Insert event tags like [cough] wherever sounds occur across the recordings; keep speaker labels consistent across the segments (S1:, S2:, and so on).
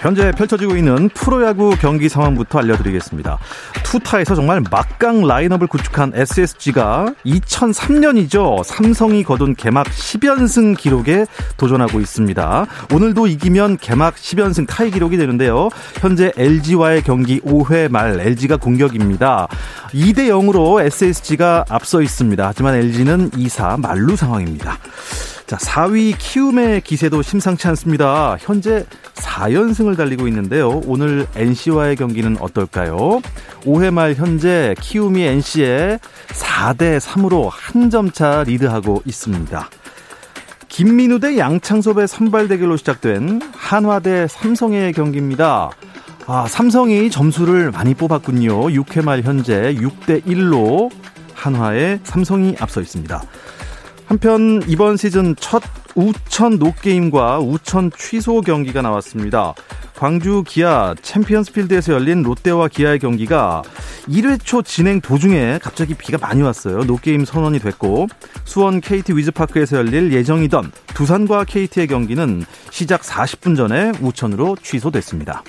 S1: 현재 펼쳐지고 있는 프로야구 경기 상황부터 알려드리겠습니다. 투타에서 정말 막강 라인업을 구축한 SSG가 2003년이죠. 삼성이 거둔 개막 10연승 기록에 도전하고 있습니다. 오늘도 이기면 개막 10연승 타이 기록이 되는데요. 현재 LG와의 경기 5회 말 LG가 공격입니다. 2대 0으로 SSG가 앞서 있습니다. 하지만 LG는 2사 만루 상황입니다. 자, 4위 키움의 기세도 심상치 않습니다. 현재 4연승을 달리고 있는데요. 오늘 NC와의 경기는 어떨까요? 5회 말 현재 키움이 NC에 4대 3으로 한 점 차 리드하고 있습니다. 김민우 대 양창섭의 선발 대결로 시작된 한화 대 삼성의 경기입니다. 아, 삼성이 점수를 많이 뽑았군요. 6회 말 현재 6대 1로 한화에 삼성이 앞서 있습니다. 한편 이번 시즌 첫 우천 노게임과 우천 취소 경기가 나왔습니다. 광주 기아 챔피언스필드에서 열린 롯데와 기아의 경기가 1회 초 진행 도중에 갑자기 비가 많이 왔어요. 노게임 선언이 됐고 수원 KT 위즈파크에서 열릴 예정이던 두산과 KT의 경기는 시작 40분 전에 우천으로 취소됐습니다.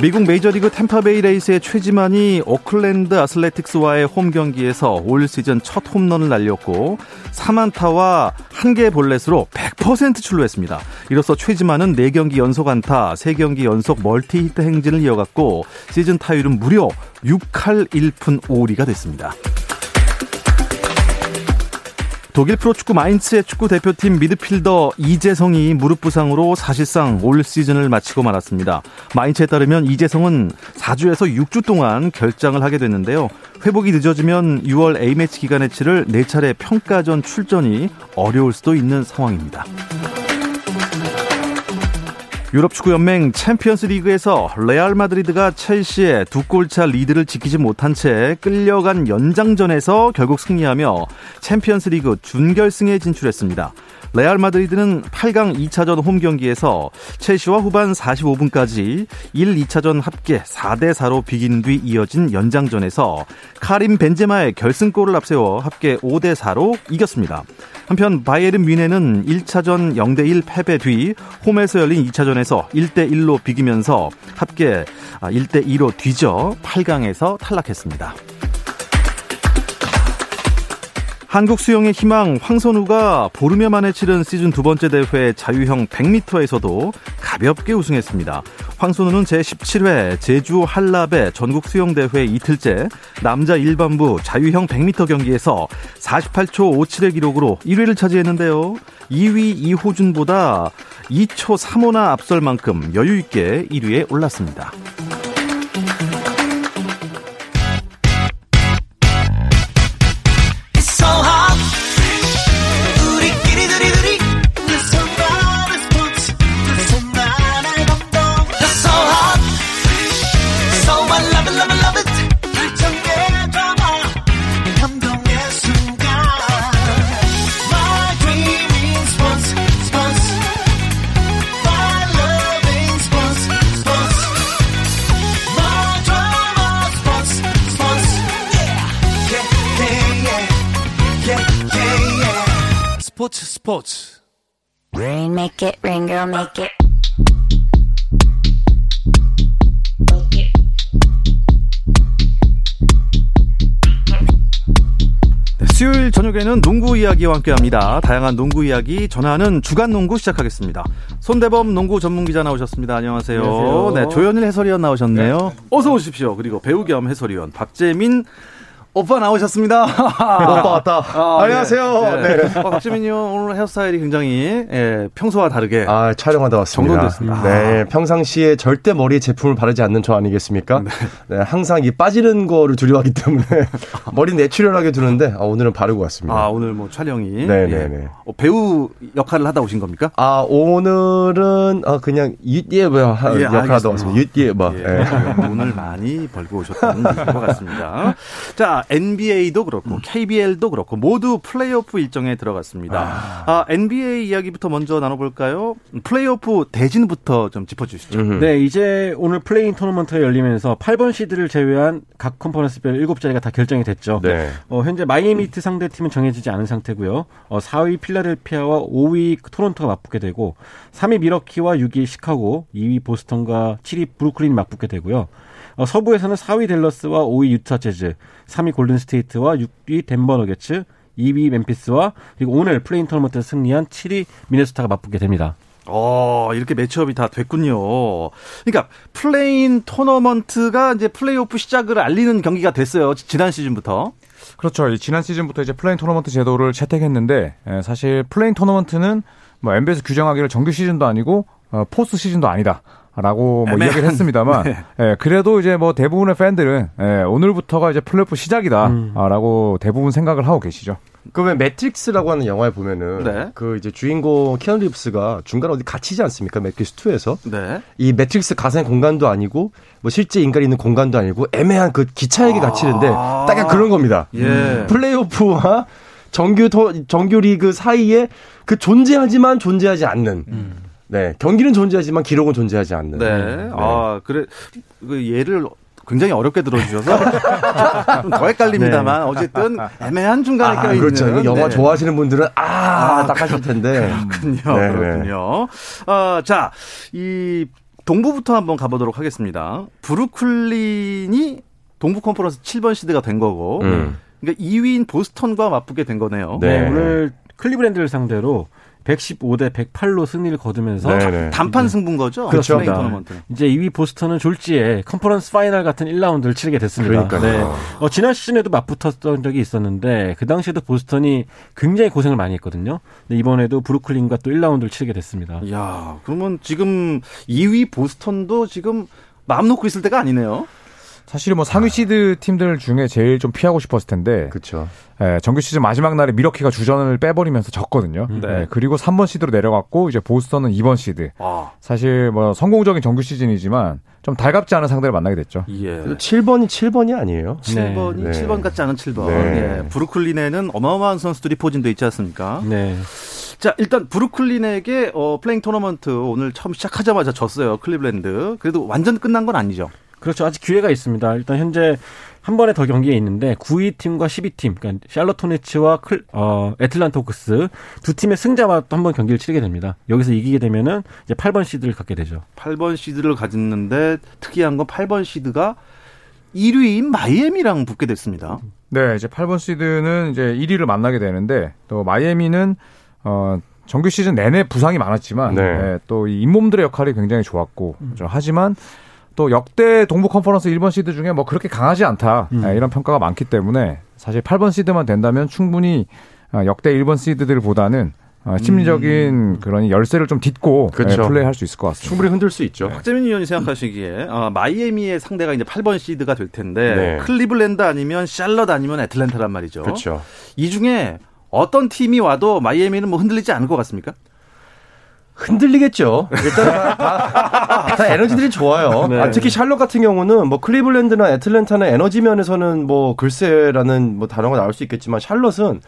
S1: 미국 메이저리그 탬파베이 레이스의 최지만이 오클랜드 애슬레틱스와의 홈 경기에서 올 시즌 첫 홈런을 날렸고 3안타와 1개 볼넷으로 100% 출루했습니다. 이로써 최지만은 4경기 연속 안타, 3경기 연속 멀티히트 행진을 이어갔고 시즌 타율은 무려 6할 1푼 5리가 됐습니다. 독일 프로축구 마인츠의 축구 대표팀 미드필더 이재성이 무릎 부상으로 사실상 올 시즌을 마치고 말았습니다. 마인츠에 따르면 이재성은 4주에서 6주 동안 결장을 하게 됐는데요. 회복이 늦어지면 6월 A매치 기간에 치를 4차례 평가전 출전이 어려울 수도 있는 상황입니다. 유럽 축구 연맹 챔피언스 리그에서 레알 마드리드가 첼시의 두 골차 리드를 지키지 못한 채 끌려간 연장전에서 결국 승리하며 챔피언스 리그 준결승에 진출했습니다. 레알 마드리드는 8강 2차전 홈 경기에서 첼시와 후반 45분까지 1, 2차전 합계 4대 4로 비긴 뒤 이어진 연장전에서 카림 벤제마의 결승골을 앞세워 합계 5대 4로 이겼습니다. 한편 바이에른 뮌헨은 1차전 0대 1 패배 뒤 홈에서 열린 2차전에서 1대 1로 비기면서 합계 1대 2로 뒤져 8강에서 탈락했습니다. 한국 수영의 희망 황선우가 보름여 만에 치른 시즌 두 번째 대회 자유형 100m에서도 가볍게 우승했습니다. 황선우는 제17회 제주 한라베 전국 수영대회 이틀째 남자 일반부 자유형 100m 경기에서 48초 57의 기록으로 1위를 차지했는데요. 2위 이호준보다 2초 3호나 앞설 만큼 여유있게 1위에 올랐습니다. 스포츠 스포츠 Rain make it rain girl make it 네, 수요일 저녁에는 농구 이야기와 함께합니다. 다양한 농구 이야기 전하는 주간 농구 시작하겠습니다. 손대범 농구 전문 기자 나오셨습니다. 안녕하세요. 안녕하세요. 네, 조현일 해설위원 나오셨네요. 네. 어서 오십시오. 그리고 배우 겸 해설위원 박재민 오빠 나오셨습니다. [laughs]
S2: 오빠 왔다. 아, 네. 안녕하세요.
S1: 네. 네. 어, 형 오늘 헤어스타일이 굉장히 예, 평소와 다르게
S2: 아, 촬영하다 왔습니다.
S1: 정돈됐습니다.
S2: 네, 평상시에 절대 머리에 제품을 바르지 않는 저 아니겠습니까? 네. 네 항상 이 빠지는 거를 두려워하기 때문에 [laughs] 머리 내추럴하게 두는데 아, 오늘은 바르고 왔습니다.
S1: 아, 오늘 뭐 촬영이
S2: 네, 네, 네.
S1: 어, 배우 역할을 하다 오신 겁니까?
S2: 아, 오늘은 아, 그냥 윷예뭐 예, 역할 하다 왔습니다. 윷예 뭐. 예.
S1: 예. 돈을 많이 벌고 오셨다는 것 같습니다. [laughs] 자, NBA도 그렇고 음. KBL도 그렇고 모두 플레이오프 일정에 들어갔습니다. 아. 아, NBA 이야기부터 먼저 나눠볼까요? 플레이오프 대진부터 좀 짚어주시죠.
S3: 음흠. 네, 이제 오늘 플레이인 토너먼트가 열리면서 8번 시드를 제외한 각 컨퍼런스별 7자리가 다 결정이 됐죠. 네. 어, 현재 마이애미 히트 상대 팀은 정해지지 않은 상태고요. 어, 4위 필라델피아와 5위 토론토가 맞붙게 되고 3위 밀워키와 6위 시카고, 2위 보스턴과 7위 브루클린이 맞붙게 되고요. 어, 서부에서는 4위 댈러스와 5위 유타 재즈, 3위 골든 스테이트와 6위 덴버 너기츠, 2위 멤피스와 그리고 오늘 플레이인 토너먼트 승리한 7위 미네소타가 맞붙게 됩니다.
S1: 어, 이렇게 매치업이 다 됐군요. 그러니까 플레이인 토너먼트가 이제 플레이오프 시작을 알리는 경기가 됐어요. 지난 시즌부터.
S4: 그렇죠. 지난 시즌부터 이제 플레이인 토너먼트 제도를 채택했는데 사실 플레이인 토너먼트는 뭐 NBA에서 규정하기를 정규 시즌도 아니고 어, 포스트 시즌도 아니다. 라고 뭐 이야기를 했습니다만, [laughs] 네. 예, 그래도 이제 뭐 대부분의 팬들은 예, 오늘부터가 이제 플레이오프 시작이다라고 음. 대부분 생각을 하고 계시죠.
S2: 그 왜 매트릭스라고 하는 영화에 보면은 네. 그 이제 주인공 키아누 리브스가 중간에 어디 갇히지 않습니까? 매트릭스 2에서 네. 이 매트릭스 가상의 공간도 아니고 뭐 실제 인간이 있는 공간도 아니고 애매한 그 기차역에 아~ 갇히는데 딱 그런 겁니다. 예. 플레이오프와 정규 정규 리그 사이에 그 존재하지만 존재하지 않는 음. 네, 경기는 존재하지만 기록은 존재하지 않는.
S1: 네. 네. 아, 그래 그 예를 굉장히 어렵게 들어주셔서 [laughs] 좀 더 헷갈립니다만 네. 어쨌든 애매한 중간에 아, 껴있는
S2: 그렇죠. 영화 네. 좋아하시는 분들은 아, 아 딱 하실 텐데
S1: 그렇군요. 네, 네. 그렇군요. 어, 자, 이 동부부터 한번 가보도록 하겠습니다. 브루클린이 동부 컨퍼런스 7번 시드가 된 거고, 음. 그러니까 2위인 보스턴과 맞붙게 된 거네요.
S3: 네, 오늘 클리브랜드를 상대로 115대 108로 승리를 거두면서
S1: 네네. 단판 승부인 거죠.
S3: 그렇죠. 이제 2위 보스턴은 졸지에 컨퍼런스 파이널 같은 1라운드를 치르게 됐습니다. 네. 어, 지난 시즌에도 맞붙었던 적이 있었는데 그 당시에도 보스턴이 굉장히 고생을 많이 했거든요. 근데 이번에도 브루클린과 또 1라운드를 치르게 됐습니다.
S1: 야, 그러면 지금 2위 보스턴도 지금 마음 놓고 있을 때가 아니네요.
S4: 사실 뭐 상위 시드 팀들 중에 제일 좀 피하고 싶었을 텐데.
S2: 그렇죠.
S4: 예, 정규 시즌 마지막 날에 미러키가 주전을 빼버리면서 졌거든요. 네. 예, 그리고 3번 시드로 내려갔고 이제 보스턴은 2번 시드. 아. 사실 뭐 성공적인 정규 시즌이지만 좀 달갑지 않은 상대를 만나게 됐죠.
S2: 예. 7번이 7번이 아니에요?
S1: 7번이 네. 7번 같지 않은 7번. 네. 예. 브루클린에는 어마어마한 선수들이 포진돼 있지 않습니까? 네. 자, 일단 브루클린에게 어, 플레이인 토너먼트 오늘 처음 시작하자마자 졌어요. 클리블랜드. 그래도 완전 끝난 건 아니죠.
S3: 그렇죠. 아직 기회가 있습니다. 일단 현재 한 번의 더 경기가 있는데 9위 팀과 10위 팀, 그러니까 샬럿 호네츠와 클, 어, 애틀란타 호크스 두 팀의 승자와 또 한 번 경기를 치르게 됩니다. 여기서 이기게 되면은 이제 8번 시드를 갖게 되죠.
S1: 8번 시드를 가졌는데 특이한 건 8번 시드가 1위인 마이애미랑 붙게 됐습니다.
S4: 네, 이제 8번 시드는 이제 1위를 만나게 되는데 또 마이애미는 어 정규 시즌 내내 부상이 많았지만 네. 네, 또 이 잇몸들의 역할이 굉장히 좋았고 음. 하지만 또 역대 동부 컨퍼런스 1번 시드 중에 뭐 그렇게 강하지 않다 음. 네, 이런 평가가 많기 때문에 사실 8번 시드만 된다면 충분히 어, 역대 1번 시드들보다는 어, 심리적인 음. 그런 열세를 좀 딛고 그렇죠. 플레이할 수 있을 것 같습니다.
S2: 충분히 흔들 수 있죠.
S1: 네. 박재민 의원이 생각하시기에 어, 마이애미의 상대가 이제 8번 시드가 될 텐데 네. 클리블랜드 아니면 샬럿 아니면 애틀랜타란 말이죠.
S2: 그렇죠.
S1: 이 중에 어떤 팀이 와도 마이애미는 뭐 흔들리지 않을 것 같습니까?
S2: 흔들리겠죠. 일단 다, 다 에너지들이 좋아요. 네. 아, 특히 샬럿 같은 경우는 뭐 클리블랜드나 애틀랜타는 에너지 면에서는 뭐 글쎄라는 뭐 단어가 나올 수 있겠지만 샬럿은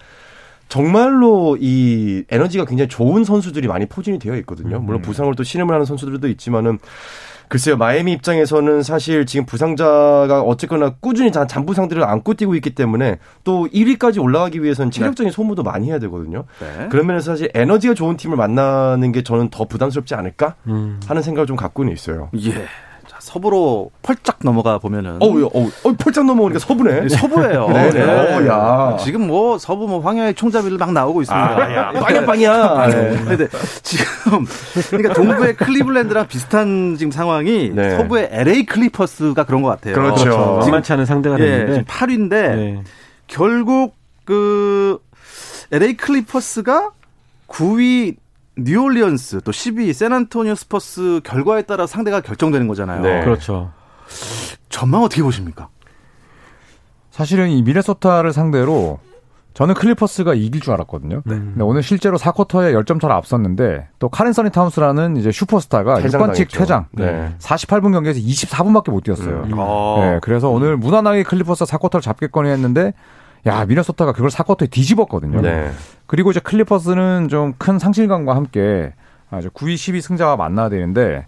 S2: 정말로 이 에너지가 굉장히 좋은 선수들이 많이 포진이 되어 있거든요. 물론 음. 부상을 또 신음을 하는 선수들도 있지만은 글쎄요, 마이애미 입장에서는 사실 지금 부상자가 어쨌거나 꾸준히 잔부상들을 안고 뛰고 있기 때문에 또 1위까지 올라가기 위해서는 네. 체력적인 네. 소모도 많이 해야 되거든요. 네. 그런 면에서 사실 에너지가 좋은 팀을 만나는 게 저는 더 부담스럽지 않을까 음. 하는 생각을 좀 갖고는 있어요.
S1: 예. 자, 서부로 펄쩍 넘어가 보면은
S2: 어우, 어우, 어, 펄쩍 넘어오니까 서부네.
S1: 서부예요. [laughs]
S2: 네, 네. 어, 야.
S1: 지금 뭐 서부 뭐 황야의 총잡이를 막 나오고 있습니다. 아,
S2: 야, 빵야 빵야.
S1: 네. 근데 지금 그러니까 동부의 클리블랜드랑 비슷한 지금 상황이 네. 서부의 LA 클리퍼스가 그런 것 같아요.
S2: 그렇죠. 그렇죠.
S3: 만만치 않은 상대가 됐는데
S1: 예, 8위인데 네. 결국 그 LA 클리퍼스가 9위 뉴올리언스 또 10위 샌안토니오 스퍼스 결과에 따라 상대가 결정되는 거잖아요.
S3: 네. 그렇죠.
S1: 전망 어떻게 보십니까?
S4: 사실은 이 미네소타를 상대로 저는 클리퍼스가 이길 줄 알았거든요. 네. 근데 오늘 실제로 4쿼터에 10점 차로 앞섰는데 또 칼 앤서니 타운스라는 이제 슈퍼스타가 6반칙 퇴장. 네. 48분 경기에서 24분밖에 못 뛰었어요. 음. 네, 그래서 오늘 무난하게 클리퍼스가 4쿼터를 잡겠거니 했는데 야, 미네소타가 그걸 4쿼터에 뒤집었거든요. 네. 그리고 이제 클리퍼스는 좀 큰 상실감과 함께 아주 9위, 10위 승자와 만나야 되는데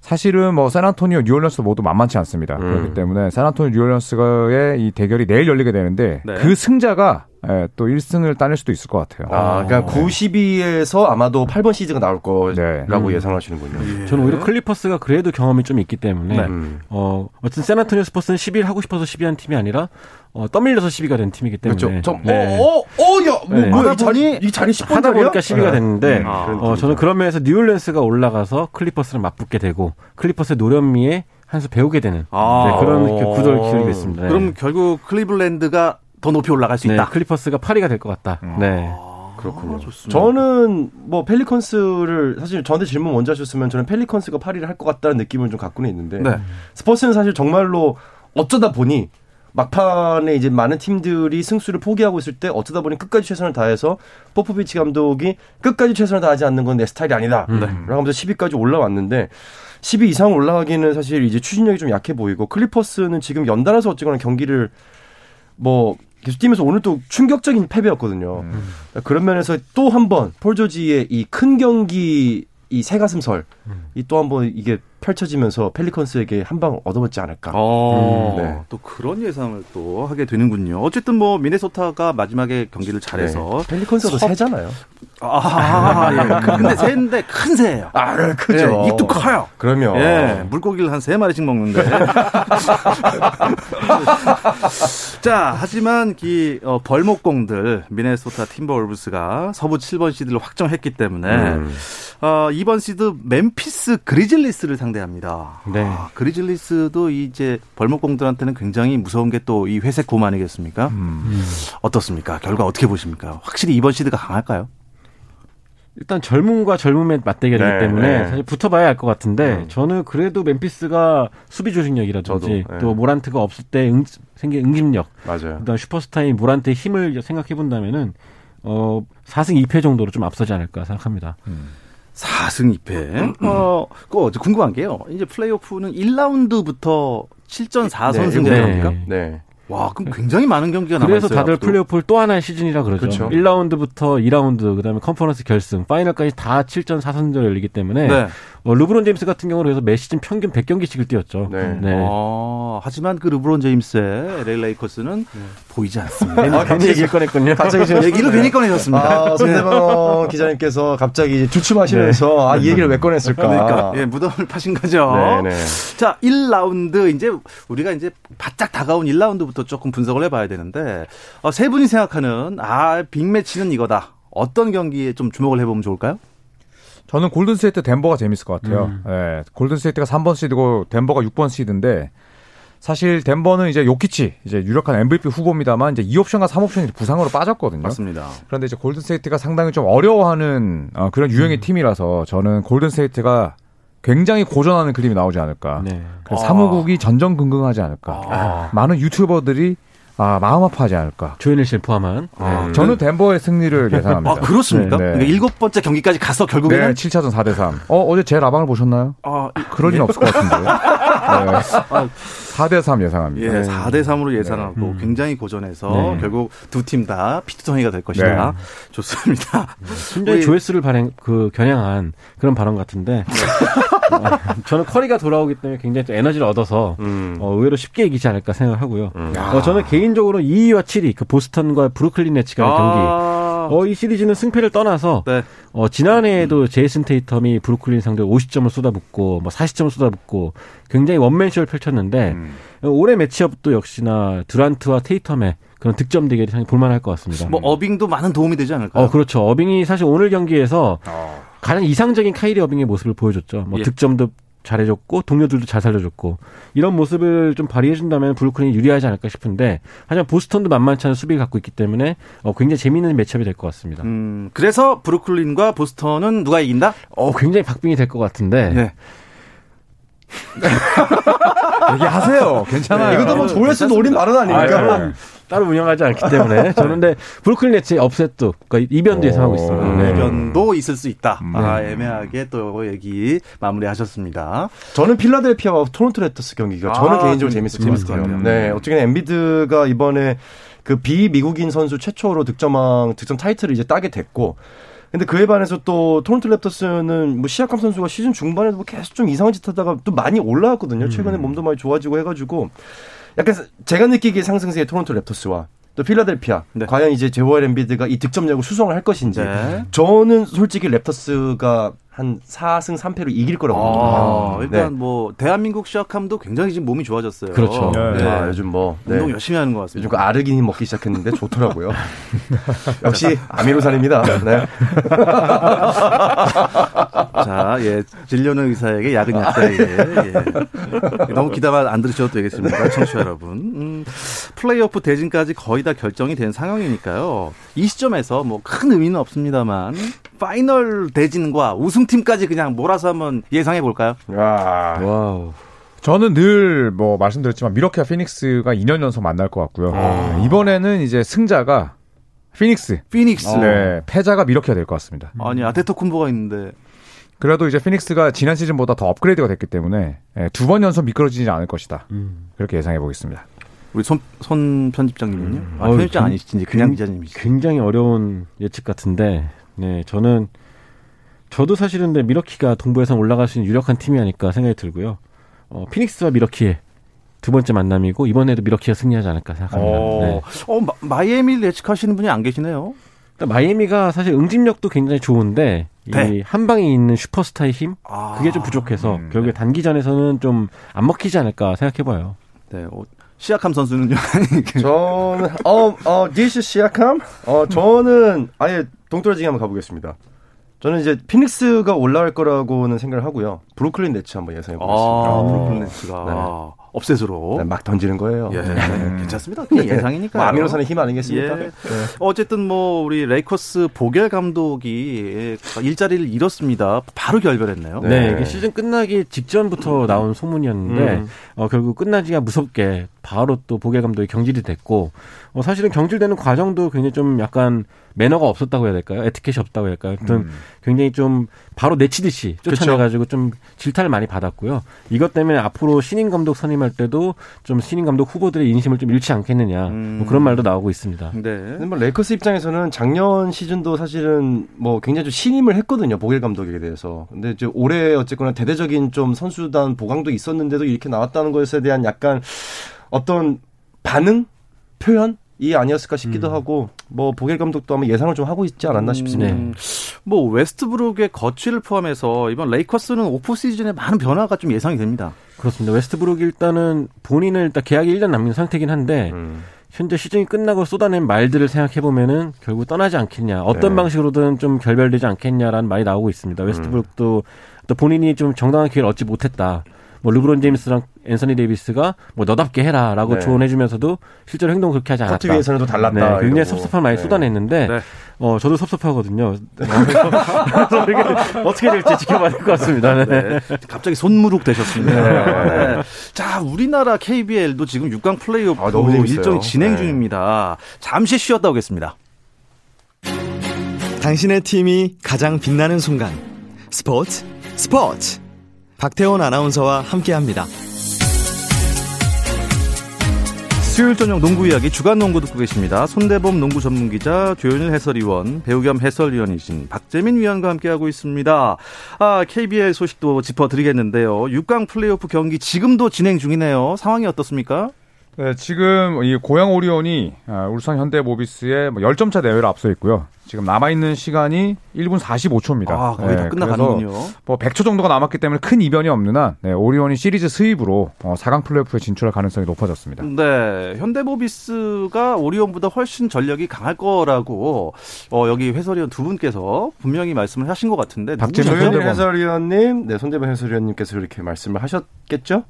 S4: 사실은 뭐 샌안토니오, 뉴올리언스 모두 만만치 않습니다. 음. 그렇기 때문에 샌안토니오, 뉴올리언스의 이 대결이 내일 열리게 되는데 네. 그 승자가 예, 또 1승을 따낼 수도 있을 것 같아요.
S2: 아, 그러니까 92에서 아마도 8번 시즌가 나올 거라고 네. 음. 예상하시는군요.
S3: 예. 저는 오히려 클리퍼스가 그래도 경험이 좀 있기 때문에 네. 어, 어쨌든 샌안토니오 스포츠는 10일 하고 싶어서 10위한 팀이 아니라 어, 떠밀려서 10위가 된 팀이기 때문에.
S2: 그렇죠. 저, 네. 어, 어, 어, 야, 뭐, 네. 뭐, 이 자리, 이 자리 10번
S3: 하다 보니까 10위가 됐는데, 음. 아, 어, 저는 그런 면에서 뉴올랜스가 올라가서 클리퍼스를 맞붙게 되고, 클리퍼스의 노련미에 한 수 배우게 되는 아, 네, 그런 구도를 기울이겠습니다.
S1: 그럼 결국 클리블랜드가 더 높이 올라갈 수 있다.
S3: 클리퍼스가 8위가 될 것 같다. 음. 네.
S2: 그렇군요. 아, 저는 뭐 펠리컨스를 사실 저한테 질문 먼저 하셨으면 저는 펠리컨스가 8위를 할 것 같다는 느낌을 좀 갖고는 있는데 네. 스퍼스는 사실 정말로 어쩌다 보니 막판에 이제 많은 팀들이 승수를 포기하고 있을 때 어쩌다 보니 끝까지 최선을 다해서 포포비치 감독이 끝까지 최선을 다하지 않는 건 내 스타일이 아니다. 음. 라고 하면서 10위까지 올라왔는데 10위 이상 올라가기는 사실 이제 추진력이 좀 약해 보이고 클리퍼스는 지금 연달아서 어쨌거나 경기를 뭐 계속 뛰면서 오늘 또 충격적인 패배였거든요. 음. 그런 면에서 또 한 번 폴 조지의 이 큰 경기 이 새 가슴설 음. 이또 한 번 이게 펼쳐지면서 펠리컨스에게 한 방 얻어먹지 않을까.
S1: 어, 음, 네. 또 그런 예상을 또 하게 되는군요. 어쨌든 뭐 미네소타가 마지막에 경기를 잘해서
S2: 네. 펠리컨스도 서... 새잖아요.
S1: 아, 예. 그, 근데 새인데 큰 새예요.
S2: 아, 크죠.
S1: 예, 입도 커요.
S2: 그러면
S1: 예, 물고기를 한 세 마리씩 먹는데. [laughs] 자, 하지만 이 어, 벌목공들 미네소타 팀버월브스가 서부 7번 시드를 확정했기 때문에 음. 어, 2번 시드 멤피스 그리즐리스를 상대합니다. 네. 아, 그리즐리스도 이제 벌목공들한테는 굉장히 무서운 게 또 이 회색 곰 아니겠습니까? 음. 어떻습니까? 결과 어떻게 보십니까? 확실히 2번 시드가 강할까요?
S3: 일단 젊음과 젊음의 맞대결이기 네, 때문에 네. 사실 붙어봐야 할것 같은데 음. 저는 그래도 멤피스가 수비 조직력이라든지 저도, 네. 또 모란트가 없을 때 응, 생긴 응집력, 맞아요. 그다음 슈퍼스타인 모란트의 힘을 생각해 본다면은 어 4승 2패 정도로 좀 앞서지 않을까 생각합니다. 음.
S1: 4승 2패. 음, 음. 어, 그 궁금한 게요. 이제 플레이오프는 1라운드부터 7전 4선승제입니까? 네. 네. 와, 그럼 굉장히 많은 경기가 남았어요.
S3: 그래서 다들 앞으로. 플레이오프를 또 하나의 시즌이라 그러죠. 그렇죠. 1라운드부터 2라운드, 그다음에 컨퍼런스 결승, 파이널까지 다 7전 4선전 열리기 때문에 네. 어, 르브론 제임스 같은 경우는 그래서 매 시즌 평균 100경기씩을 뛰었죠. 네. 네.
S1: 아, 하지만 그 르브론 제임스의 LA 레이커스는 네. 보이지 않습니다.
S3: 아, 괜히 얘기를 꺼냈군요.
S1: 갑자기 지금 얘기를 괜히 꺼내셨습니다.
S2: 아, 손대범 기자님께서 갑자기 주춤하시면서 네. 아, 이 얘기를 왜 꺼냈을까?
S1: 그러니까 예, 무덤을 파신 거죠. 네네. 자, 1라운드 이제 우리가 이제 바짝 다가온 1라운드부터 조금 분석을 해봐야 되는데 어, 세 분이 생각하는 아 빅매치는 이거다. 어떤 경기에 좀 주목을 해보면 좋을까요?
S4: 저는 골든스테이트 덴버가 재밌을 것 같아요. 음. 네, 골든스테이트가 3번 시드고 덴버가 6번 시드인데 사실 덴버는 이제 요키치 이제 유력한 MVP 후보입니다만 이제 2옵션과 3옵션이 부상으로 빠졌거든요.
S1: 맞습니다.
S4: 그런데 이제 골든스테이트가 상당히 좀 어려워하는 어, 그런 유형의 음. 팀이라서 저는 골든스테이트가 굉장히 고전하는 그림이 나오지 않을까. 네. 아. 사무국이 전전긍긍하지 않을까. 아. 많은 유튜버들이 아, 마음 아파하지 않을까.
S3: 조현일 씨 포함한.
S4: 아, 네. 저는 덴버의 승리를 예상합니다.
S1: 아, 그렇습니까? 네, 네. 그러니까 일곱 번째 경기까지 가서 결국에는
S4: 네, 7차전 4대 3. 어, 어제 제 라방을 보셨나요? 아, 그럴 리는 없을 것 같은데. 네. 4대 3 예상합니다.
S1: 예, 4대 3으로 예상하고 네. 음. 굉장히 고전해서 네. 결국 두 팀 다 피투성이가 될 것이다. 좋습니다.
S3: 순전히 조회수를 발행 그 겨냥한 그런 발언 같은데. [laughs] [laughs] 저는 커리가 돌아오기 때문에 굉장히 또 에너지를 얻어서 음. 어, 의외로 쉽게 이기지 않을까 생각하고요. 음. 어, 저는 개인적으로 2위와 7위 그 보스턴과 브루클린 네츠가 아. 경기 어, 이 시리즈는 승패를 떠나서 네. 어, 지난해에도 음. 제이슨 테이텀이 브루클린 상대로 50점을 쏟아붓고 뭐 40점을 쏟아붓고 굉장히 원맨쇼를 펼쳤는데 음. 올해 매치업도 역시나 드란트와 테이텀의 그런 득점 대결이 상당히 볼만할 것 같습니다.
S1: 뭐 어빙도 많은 도움이 되지 않을까요?
S3: 어, 그렇죠. 어빙이 사실 오늘 경기에서 어. 가장 이상적인 카이리 어빙의 모습을 보여줬죠. 뭐 예. 득점도 잘해줬고 동료들도 잘 살려줬고 이런 모습을 좀 발휘해준다면 브루클린이 유리하지 않을까 싶은데 하지만 보스턴도 만만치 않은 수비를 갖고 있기 때문에 어, 굉장히 재미있는 매첩이 될 것 같습니다. 음,
S1: 그래서 브루클린과 보스턴은 누가 이긴다?
S3: 어, 굉장히 박빙이 될 것 같은데 네. [laughs]
S4: 얘기하세요. 괜찮아요.
S2: 네, 이것도 뭐 조회수 노린 말은 아니니까. 아, 네.
S3: 따로 운영하지 않기 때문에 [laughs] 저는 근데 브루클린 네츠 업셋도 그러니까 이변도 예상하고 있습니다.
S1: 네. 이변도 있을 수 있다. 음. 아, 애매하게 또 얘기 마무리하셨습니다.
S2: 저는 필라델피아와 토론토 레터스 경기가 저는 아, 개인적으로 재밌을 것 같아요. 네, 어떻게 엠비드가 이번에 그 비미국인 선수 최초로 득점왕 득점 타이틀을 이제 따게 됐고 근데 그에 반해서 또 토론토 랩터스는 뭐 시아캄 선수가 시즌 중반에도 뭐 계속 좀 이상한 짓 하다가 또 많이 올라왔거든요. 최근에 음. 몸도 많이 좋아지고 해가지고 약간 제가 느끼기에 상승세의 토론토 랩터스와 또 필라델피아 네. 과연 이제 조엘 엠비드가 이 득점력을 수성을 할 것인지 네. 저는 솔직히 랩터스가 한 4승 3패로 이길 거라고 아,
S1: 봅니다. 일단 네. 뭐 대한민국 시아캄도 굉장히 지금 몸이 좋아졌어요.
S3: 그렇죠.
S2: 네. 아, 요즘 뭐
S1: 네. 운동 열심히 하는 것 같습니다.
S2: 요즘 그 아르기닌 먹기 시작했는데 좋더라고요. [laughs] 역시 아미노산입니다. 네. [laughs]
S1: 자, 예, 진료는 의사에게 약은 약사에게 예. [laughs] 너무 귀담아 안 들으셔도 되겠습니다, 청취자 여러분. 음, 플레이오프 대진까지 거의 다 결정이 된 상황이니까요. 이 시점에서 뭐 큰 의미는 없습니다만 파이널 대진과 우승팀까지 그냥 몰아서 한번 예상해 볼까요? 와.
S4: 와우. 저는 늘 뭐 말씀드렸지만 미러키와 피닉스가 2년 연속 만날 것 같고요. 아. 이번에는 이제 승자가 피닉스.
S1: 피닉스.
S4: 네, 패자가 미러키가 될 것 같습니다.
S1: 아니, 아테토 쿤보가 있는데.
S4: 그래도 이제 피닉스가 지난 시즌보다 더 업그레이드가 됐기 때문에 예, 두번 연속 미끄러지지 않을 것이다. 음. 그렇게 예상해 보겠습니다.
S1: 우리 손, 손 편집장님은요? 음. 아, 편집장 아니시지 그냥 기자님이시죠.
S3: 굉장히 어려운 예측 같은데 네, 저는 저도 사실은 데 밀워키가 동부에서 올라갈 수 있는 유력한 팀이 아닐까 생각이 들고요. 어, 피닉스와 밀워키의 두 번째 만남이고 이번에도 밀워키가 승리하지 않을까 생각합니다. 어, 네.
S1: 어, 마이애미를 예측하시는 분이 안 계시네요.
S3: 마이애미가 사실 응집력도 굉장히 좋은데 네. 이 한 방에 있는 슈퍼스타의 힘 아, 그게 좀 부족해서 음, 결국에 네. 단기전에서는 좀 안 먹히지 않을까 생각해봐요.
S1: 네, 어, 시아캄 선수는요?
S2: 저는 어, 어, 디시 시아캄? 어, 저는 아예 동떨어지게 한번 가보겠습니다. 저는 이제 피닉스가 올라갈 거라고는 생각을 하고요. 브루클린 네츠 한번 예상해 보겠습니다. 아,
S1: 브루클린 네츠가. 네. 업셋으로
S2: 네, 막 던지는 거예요.
S1: 예, 네. 괜찮습니다. 그게 예상이니까.
S2: 뭐 아미노산의 힘 아니겠습니까? 예.
S1: 네. 어쨌든 뭐 우리 레이커스 보겔 감독이 일자리를 잃었습니다. 바로 결별했네요.
S3: 네, 네. 시즌 끝나기 직전부터 나온 소문이었는데 음. 어, 결국 끝나기가 무섭게 바로 또 보겔 감독이 경질이 됐고 어, 사실은 경질되는 과정도 굉장히 좀 약간 매너가 없었다고 해야 될까요? 에티켓이 없다고 해야 될까요? 음. 굉장히 좀 바로 내치듯이 쫓아내가지고 좀 질타를 많이 받았고요. 이것 때문에 앞으로 신인 감독 선임 할 때도 좀 신인 감독 후보들의 인심을 좀 잃지 않겠느냐 음. 뭐 그런 말도 나오고 있습니다.
S2: 네. 뭐 레이커스 입장에서는 작년 시즌도 사실은 뭐 굉장히 좀 신임을 했거든요. 보겔 감독에 대해서. 근데 이제 올해 어쨌거나 대대적인 좀 선수단 보강도 있었는데도 이렇게 나왔다는 것에 대한 약간 어떤 반응 표현 이 아니었을까 싶기도 음. 하고 뭐 보겔 감독도 아마 예상을 좀 하고 있지 않았나 싶습니다. 음,
S1: 뭐 웨스트브룩의 거취를 포함해서 이번 레이커스는 오프 시즌에 많은 변화가 좀 예상이 됩니다.
S3: 그렇습니다. 웨스트브룩이 일단은 본인은 일단 계약이 1년 남긴 상태긴 한데 음. 현재 시즌이 끝나고 쏟아낸 말들을 생각해 보면은 결국 떠나지 않겠냐, 어떤 네. 방식으로든 좀 결별되지 않겠냐라는 말이 나오고 있습니다. 웨스트브룩도 또 본인이 좀 정당한 기회를 얻지 못했다. 뭐 르브론 제임스랑 앤서니 데이비스가 뭐 너답게 해라라고 네. 조언해주면서도 실제로 행동 그렇게 하지 않았다.
S2: 커트 위에서는 또 달랐다. 네,
S3: 굉장히 이러고. 섭섭한 많이 네. 쏟아냈는데 네. 어 저도 섭섭하거든요. 어떻게 될지 지켜봐야 될 것 같습니다. 네. 네.
S1: 갑자기 손무룩 되셨습니다. 네. 자 우리나라 KBL도 지금 6강 플레이오프 아, 일정이 진행 중입니다. 잠시 쉬었다 오겠습니다.
S5: 당신의 팀이 가장 빛나는 순간 스포츠 스포츠 박태원 아나운서와 함께합니다.
S1: 수요일 저녁 농구 이야기 주간 농구 듣고 계십니다. 손대범 농구 전문 기자, 조현일 해설위원, 배우 겸 해설위원이신 박재민 위원과 함께하고 있습니다. 아, KBL 소식도 짚어드리겠는데요. 6강 플레이오프 경기 지금도 진행 중이네요. 상황이 어떻습니까?
S4: 네, 지금 이 고양 오리온이 아, 울산 현대모비스의 10점 뭐차 내외로 앞서 있고요. 지금 남아 있는 시간이 1분 45초입니다.
S1: 아, 거의 네, 다 끝나가는군요.
S4: 뭐 100초 정도가 남았기 때문에 큰 이변이 없는 한 네, 오리온이 시리즈 수입으로 어, 4강 플레이오프에 진출할 가능성이 높아졌습니다.
S1: 네, 현대모비스가 오리온보다 훨씬 전력이 강할 거라고 어, 여기 해설위원 두 분께서 분명히 말씀을 하신 것 같은데
S2: 박재민 해설위원님, 네, 손대범 해설위원님께서 그렇게 말씀을 하셨겠죠?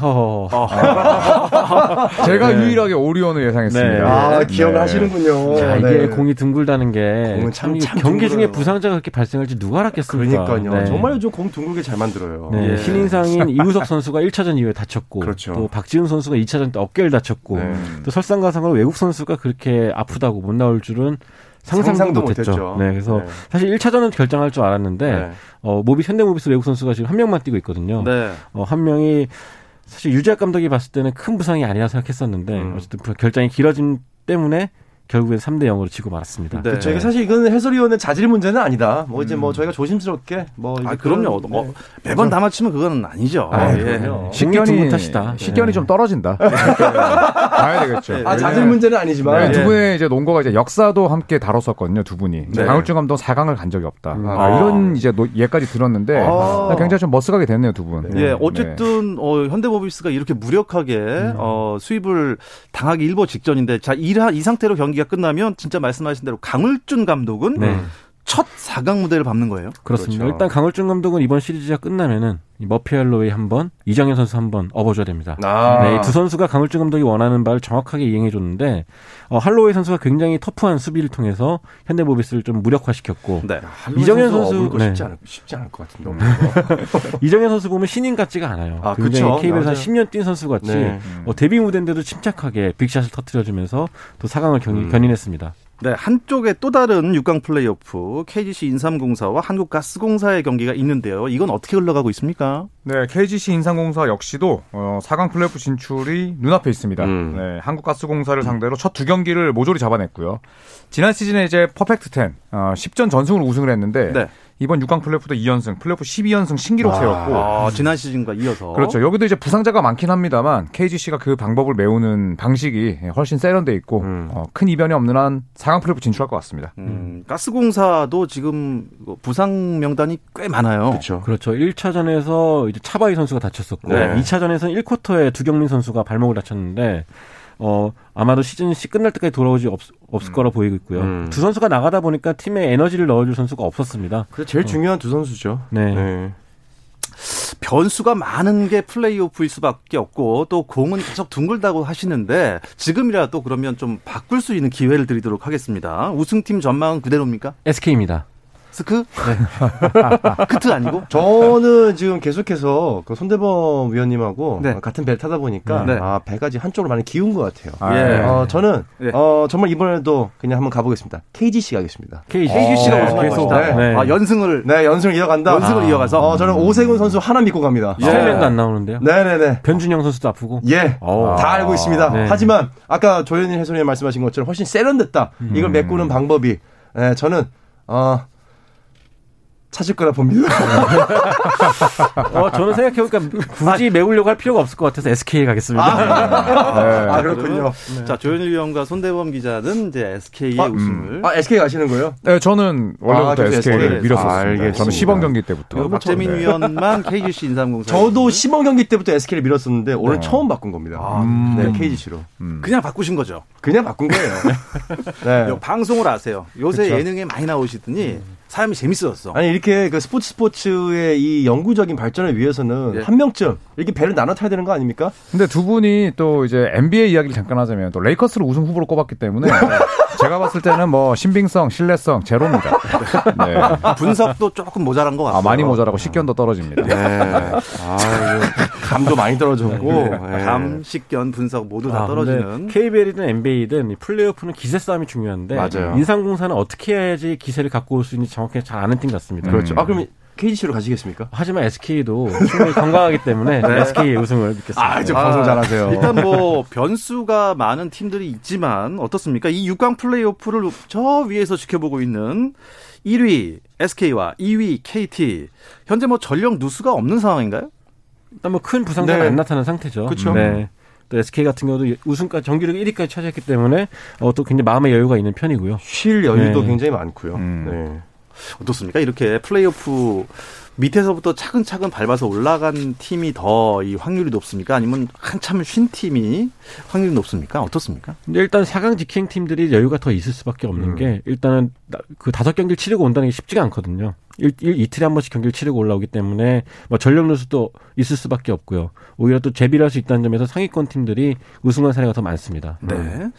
S2: 어. [laughs]
S4: 제가 네. 유일하게 오리온을 예상했습니다. 네.
S2: 아, 네. 기억을 하시는군요.
S3: 자, 이게 네. 공이 둥글다는 게 참, 참 경기 중에 부상자가 그렇게 발생할지 누가 알았겠습니까?
S2: 그러니까요. 네. 정말 요즘 공 둥글게 잘 만들어요. 네.
S3: 예. 신인상인 이우석 선수가 1차전 이후에 다쳤고 그렇죠. 또 박지훈 선수가 2차전 때 어깨를 다쳤고 또 설상가상으로 외국 선수가 그렇게 아프다고 못 나올 줄은 상상도, 상상도 못했죠. 못했죠. 네, 그래서 네. 사실 1차전은 결정할 줄 알았는데 네. 어, 모비 현대모비스 외국 선수가 지금 한 명만 뛰고 있거든요. 네. 어, 한 명이 사실 유재학 감독이 봤을 때는 큰 부상이 아니라 생각했었는데 음. 어쨌든 결장이 길어진 때문에 결국엔 3대 0으로 지고 말았습니다.
S2: 네. 그렇죠. 사실 이건 해설위원의 자질 문제는 아니다. 뭐 이제 뭐 음. 저희가 조심스럽게 뭐
S1: 아, 그럼요. 네. 뭐 매번 다 맞추면 그거는 아니죠. 아,
S3: 예. 식견이 탓이다.
S4: 식견이 네. 좀 떨어진다. [laughs] 봐야 되겠죠.
S2: 아, 자질 문제는 아니지만
S4: 네. 두 분의 이제 논거가 이제 역사도 함께 다뤘었거든요. 두 분이. 네. 강울중 감독 4강을 간 적이 없다. 음. 아, 이런 이제 예까지 들었는데 아. 굉장히 좀 머쓱하게 됐네요, 두 분.
S1: 예, 어쨌든 어, 현대모비스가 이렇게 무력하게 음. 어, 수입을 당하기 일보 직전인데 자, 이, 이 상태로 경기 가 끝나면 진짜 말씀하신 대로 강울준 감독은 네. 첫 4강 무대를 밟는 거예요.
S3: 그렇습니다. 그렇죠. 일단 강울준 감독은 이번 시리즈가 끝나면은 머피 할로웨이 한 번, 이정현 선수 한 번 업어줘야 됩니다. 아. 네, 두 선수가 강울준 감독이 원하는 바를 정확하게 이행해줬는데 어, 할로웨이 선수가 굉장히 터프한 수비를 통해서 현대모비스를 좀 무력화시켰고
S2: 네. 이정현 선수 네. 쉽지, 않을, 쉽지 않을 것 같은데 [laughs]
S3: 이정현 선수 보면 신인 같지가 않아요. 아, 굉장히 KBL 한 10년 뛴 선수 같이 네. 어, 데뷔 무대인데도 침착하게 빅샷을 터트려주면서 또 4강을 경, 음. 견인했습니다.
S1: 네, 한쪽에 또 다른 6강 플레이오프 KGC 인삼공사와 한국가스공사의 경기가 있는데요. 이건 어떻게 흘러가고 있습니까?
S4: 네, KGC 인삼공사 역시도 어, 4강 플레이오프 진출이 눈앞에 있습니다. 음. 네, 한국가스공사를 상대로 첫 두 경기를 모조리 잡아냈고요. 지난 시즌에 이제 퍼펙트 10, 어, 10전 전승으로 우승을 했는데 네. 이번 6강 플레이오프도 2연승, 플레이오프 12연승 신기록 세웠고
S1: 아, 지난 시즌과 이어서
S4: 그렇죠. 여기도 이제 부상자가 많긴 합니다만 KGC가 그 방법을 메우는 방식이 훨씬 세련돼 있고 음. 어, 큰 이변이 없는 한 4강 플레이오프 진출할 것 같습니다. 음,
S1: 가스공사도 지금 부상 명단이 꽤 많아요.
S3: 그렇죠. 그렇죠. 1차전에서 이제 차바이 선수가 다쳤었고 네. 2차전에서는 1쿼터에 두경민 선수가 발목을 다쳤는데 어, 아마도 시즌 시 끝날 때까지 돌아오지 없, 없을 음. 거라 보이고 있고요. 음. 두 선수가 나가다 보니까 팀에 에너지를 넣어줄 선수가 없었습니다.
S2: 그 제일 어. 중요한 두 선수죠. 네. 네.
S1: 변수가 많은 게 플레이오프일 수밖에 없고 또 공은 계속 둥글다고 하시는데 지금이라도 그러면 좀 바꿀 수 있는 기회를 드리도록 하겠습니다. 우승팀 전망은 그대로입니까?
S3: SK입니다.
S1: 스크? 네. [laughs] 크트 아니고?
S2: 저는 지금 계속해서 그 손대범 위원님하고 네. 같은 배를 타다 보니까 네. 아 배가 지금 한쪽으로 많이 기운 것 같아요. 아, 예. 어, 저는 예. 어, 정말 이번에도 그냥 한번 가보겠습니다. KGC 가겠습니다.
S1: KGC. KGC가 네. 우승할 것이다. 네. 네. 아 연승을
S2: 네 연승을 이어간다.
S1: 연승을 아. 이어가서.
S2: 어, 저는 오세근 선수 하나 믿고 갑니다.
S3: 스펠맨도 예. 안 나오는데요.
S2: 네네네.
S3: 변준형 선수도 아프고.
S2: 예. 오. 다 알고 있습니다. 네. 하지만 아까 조현일 해설위원 말씀하신 것처럼 훨씬 세련됐다. 음. 이걸 메꾸는 방법이. 네, 저는 어. 찾을 거라 봅니다. [laughs]
S3: 어, 저는 생각해보니까 굳이 메우려고 할 필요가 없을 것 같아서 SK에 가겠습니다.
S2: 아, 네. 아 그렇군요.
S1: 네. 자, 조현일 위원과 손대범 기자는 이제 SK의 아, 우승을.
S2: 아, SK 가시는 거예요?
S4: 네, 저는 원래부터 아, SK를 밀었었습니다. 알겠습니다. 저는 시범 경기 때부터.
S1: 박재민 네. 위원만 KGC 인삼공사.
S2: 저도 시범 경기 때부터 SK를 밀었었는데 오늘 네. 처음 바꾼 겁니다. 아, 음. 네, KGC로.
S1: 음. 그냥 바꾸신 거죠?
S2: 그냥 바꾼 거예요. [laughs]
S1: 네. 방송을 아세요. 요새 그쵸? 예능에 많이 나오시더니 음. 삶이 재밌어졌어.
S2: 아니 이렇게 그 스포츠 스포츠의 이 영구적인 발전을 위해서는 예. 한 명쯤 이렇게 배를 나눠 타야 되는 거 아닙니까?
S4: 근데 두 분이 또 이제 NBA 이야기를 잠깐 하자면 또 레이커스를 우승 후보로 꼽았기 때문에 [laughs] 제가 봤을 때는 뭐 신빙성, 신뢰성 제로입니다.
S1: 네. 분석도 조금 모자란 것 같아요. 아,
S4: 많이 모자라고 식견도 떨어집니다. 네.
S2: 아, 감도 많이 떨어졌고 [laughs] 네.
S1: 네. 감, 식견, 분석 모두 다 아, 떨어지는.
S3: KBL이든 NBA든 플레이오프는 기세 싸움이 중요한데 맞아요. 인상공사는 어떻게 해야지 기세를 갖고 올 수 있는지 정확히 잘 아는 팀 같습니다.
S2: 그렇죠. 아 그럼 KGC로 가시겠습니까?
S3: 하지만 SK도 충분히 건강하기 때문에 [laughs] 네. SK의 우승을 믿겠습니다.
S2: 아, 이제 방송 잘하세요.
S1: 일단 뭐 변수가 많은 팀들이 있지만 어떻습니까? 이 6강 플레이오프를 저 위에서 지켜보고 있는 1위 SK와 2위 KT 현재 뭐 전력 누수가 없는 상황인가요?
S3: 일단 뭐 큰 부상자가 네. 안 나타난 상태죠.
S2: 그렇죠.
S3: 네. 또 SK 같은 경우도 우승까지 정규리그 1위까지 차지했기 때문에 어, 또 굉장히 마음의 여유가 있는 편이고요.
S2: 쉴 여유도 네. 굉장히 많고요. 음.
S1: 네. 어떻습니까? 이렇게 플레이오프 밑에서부터 차근차근 밟아서 올라간 팀이 더 이 확률이 높습니까? 아니면 한참 쉰 팀이 확률이 높습니까? 어떻습니까?
S3: 근데 일단 4강 직행 팀들이 여유가 더 있을 수밖에 없는 음. 게 일단은 그 다섯 경기를 치르고 온다는 게 쉽지가 않거든요. 일, 일, 이틀에 한 번씩 경기를 치르고 올라오기 때문에 뭐 전력 누수도 있을 수밖에 없고요. 오히려 또 재비를 할 수 있다는 점에서 상위권 팀들이 우승한 사례가 더 많습니다.
S1: 네.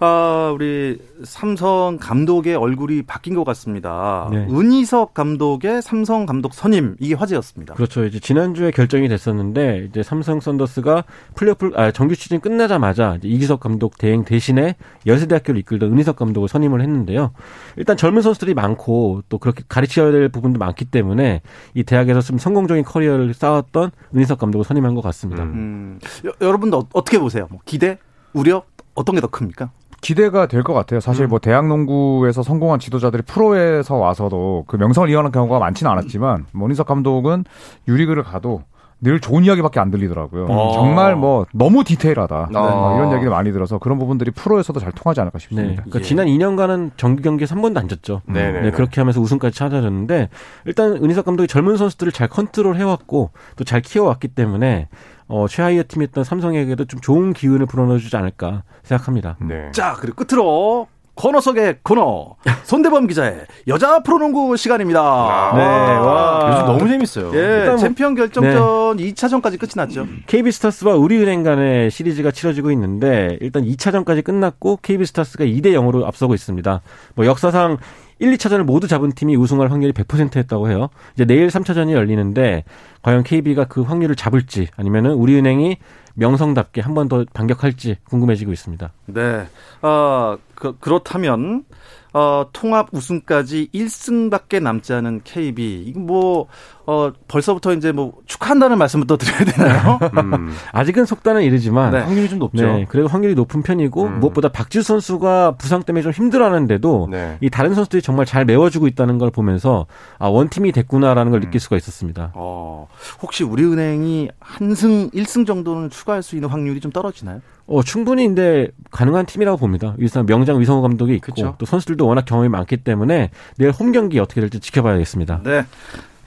S1: 아, 우리 삼성 감독의 얼굴이 바뀐 것 같습니다. 네. 은희석 감독의 삼성 감독 선임 이게 화제였습니다.
S3: 그렇죠. 이제 지난주에 결정이 됐었는데 이제 삼성 썬더스가 플레이오프 아, 정규 시즌 끝나자마자 이기석 감독 대행 대신에 연세대학교를 이끌던 은희석 감독을 선임을 했는데요. 일단 젊은 선수들이 많고 또 그렇게 가르쳐야 될 부분도 많기 때문에 이 대학에서 좀 성공적인 커리어를 쌓았던 은희석 감독을 선임한 것 같습니다. 음.
S1: 음. 여 러분도 어떻게 보세요? 뭐 기대, 우려 어떤 게 더 큽니까?
S4: 기대가 될 것 같아요. 사실 음. 뭐 대학 농구에서 성공한 지도자들이 프로에서 와서도 그 명성을 이어가는 경우가 많지는 않았지만 모니석 감독은 유리그를 가도 늘 좋은 이야기밖에 안 들리더라고요. 아. 정말 뭐 너무 디테일하다 아. 뭐 이런 얘기를 많이 들어서 그런 부분들이 프로에서도 잘 통하지 않을까 싶습니다. 네.
S3: 그러니까 예. 지난 2년간은 정규 경기에 한 번도 안 졌죠. 네, 네, 네, 그렇게 하면서 우승까지 차지했는데 일단 은희석 감독이 젊은 선수들을 잘 컨트롤 해왔고 또 잘 키워왔기 때문에 어, 최하위의 팀이었던 삼성에게도 좀 좋은 기운을 불어넣어주지 않을까 생각합니다.
S1: 네. 자 그리고 끝으로 코너 속의 코너 손대범 기자의 여자 프로농구 시간입니다. 아,
S2: 네, 와 요즘 너무 재밌어요.
S1: 예, 뭐, 챔피언 결정전 네. 2차전까지 끝이 났죠.
S3: KB스타스와 우리은행 간의 시리즈가 치러지고 있는데 일단 2차전까지 끝났고 KB스타스가 2대 0으로 앞서고 있습니다. 뭐 역사상 1, 2차전을 모두 잡은 팀이 우승할 확률이 100%였다고 해요. 이제 내일 3차전이 열리는데 과연 KB가 그 확률을 잡을지 아니면은 우리은행이 명성답게 한 번 더 반격할지 궁금해지고 있습니다.
S1: 네. 어, 그, 그렇다면 어, 통합 우승까지 1승밖에 남지 않은 KB. 이거 뭐, 어, 벌써부터 이제 뭐 축하한다는 말씀부터 드려야 되나요? [laughs]
S3: 음. 아직은 속단은 이르지만.
S1: 네. 확률이 좀 높죠. 네,
S3: 그래도 확률이 높은 편이고, 음. 무엇보다 박지수 선수가 부상 때문에 좀 힘들어 하는데도, 네. 이 다른 선수들이 정말 잘 메워주고 있다는 걸 보면서, 아, 원팀이 됐구나라는 걸 음. 느낄 수가 있었습니다. 어,
S1: 혹시 우리은행이 한승, 1승 정도는 추가할 수 있는 확률이 좀 떨어지나요?
S3: 어, 충분히 근데 가능한 팀이라고 봅니다. 일단 명장 위성호 감독이 있고 그쵸? 또 선수들도 워낙 경험이 많기 때문에 내일 홈 경기 어떻게 될지 지켜봐야겠습니다.
S1: 네.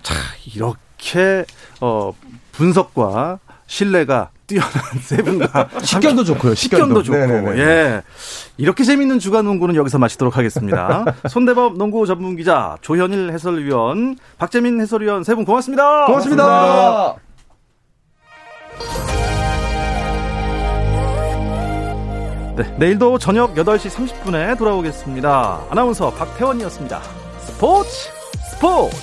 S1: 자, 이렇게 어 분석과 신뢰가 뛰어난 [laughs] 세 분과 [laughs]
S2: 식견도 좋고요.
S1: 식견도, 좋고. 네네네. 예. 이렇게 재밌는 주간 농구는 여기서 마치도록 하겠습니다. [laughs] 손대범 농구 전문 기자, 조현일 해설위원, 박재민 해설위원 세 분 고맙습니다.
S2: 고맙습니다. 고맙습니다.
S1: 네, 내일도 저녁 8시 30분에 돌아오겠습니다. 아나운서 박태원이었습니다. 스포츠 스포츠